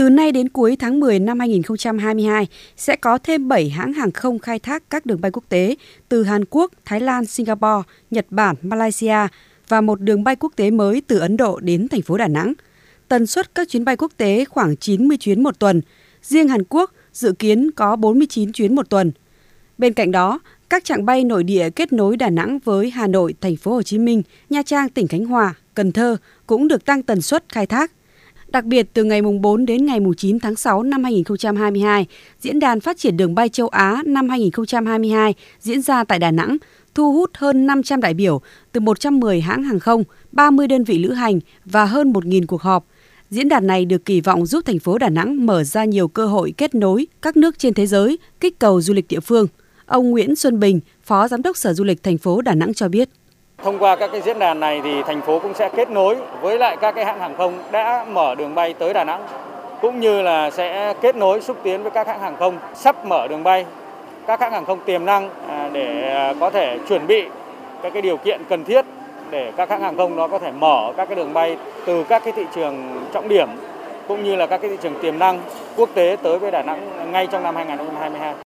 Từ nay đến cuối tháng 10 năm 2022 sẽ có thêm 7 hãng hàng không khai thác các đường bay quốc tế từ Hàn Quốc, Thái Lan, Singapore, Nhật Bản, Malaysia và một đường bay quốc tế mới từ Ấn Độ đến thành phố Đà Nẵng. Tần suất các chuyến bay quốc tế khoảng 90 chuyến một tuần. Riêng Hàn Quốc dự kiến có 49 chuyến một tuần. Bên cạnh đó, các trạng bay nội địa kết nối Đà Nẵng với Hà Nội, thành phố Hồ Chí Minh, Nha Trang, tỉnh Khánh Hòa, Cần Thơ cũng được tăng tần suất khai thác. Đặc biệt từ ngày mùng 4 đến ngày mùng 9 tháng 6 năm 2022, Diễn đàn Phát triển đường bay châu Á năm 2022 diễn ra tại Đà Nẵng, thu hút hơn 500 đại biểu từ 110 hãng hàng không, 30 đơn vị lữ hành và hơn 1.000 cuộc họp. Diễn đàn này được kỳ vọng giúp thành phố Đà Nẵng mở ra nhiều cơ hội kết nối các nước trên thế giới, kích cầu du lịch địa phương. Ông Nguyễn Xuân Bình, Phó Giám đốc Sở Du lịch thành phố Đà Nẵng cho biết. Thông qua các cái diễn đàn này thì thành phố cũng sẽ kết nối với lại các cái hãng hàng không đã mở đường bay tới Đà Nẵng cũng như là sẽ kết nối xúc tiến với các hãng hàng không sắp mở đường bay, các hãng hàng không tiềm năng à, để à, có thể chuẩn bị các cái điều kiện cần thiết để các hãng hàng không đó có thể mở các cái đường bay từ các cái thị trường trọng điểm cũng như là các cái thị trường tiềm năng quốc tế tới với Đà Nẵng ngay trong năm 2022.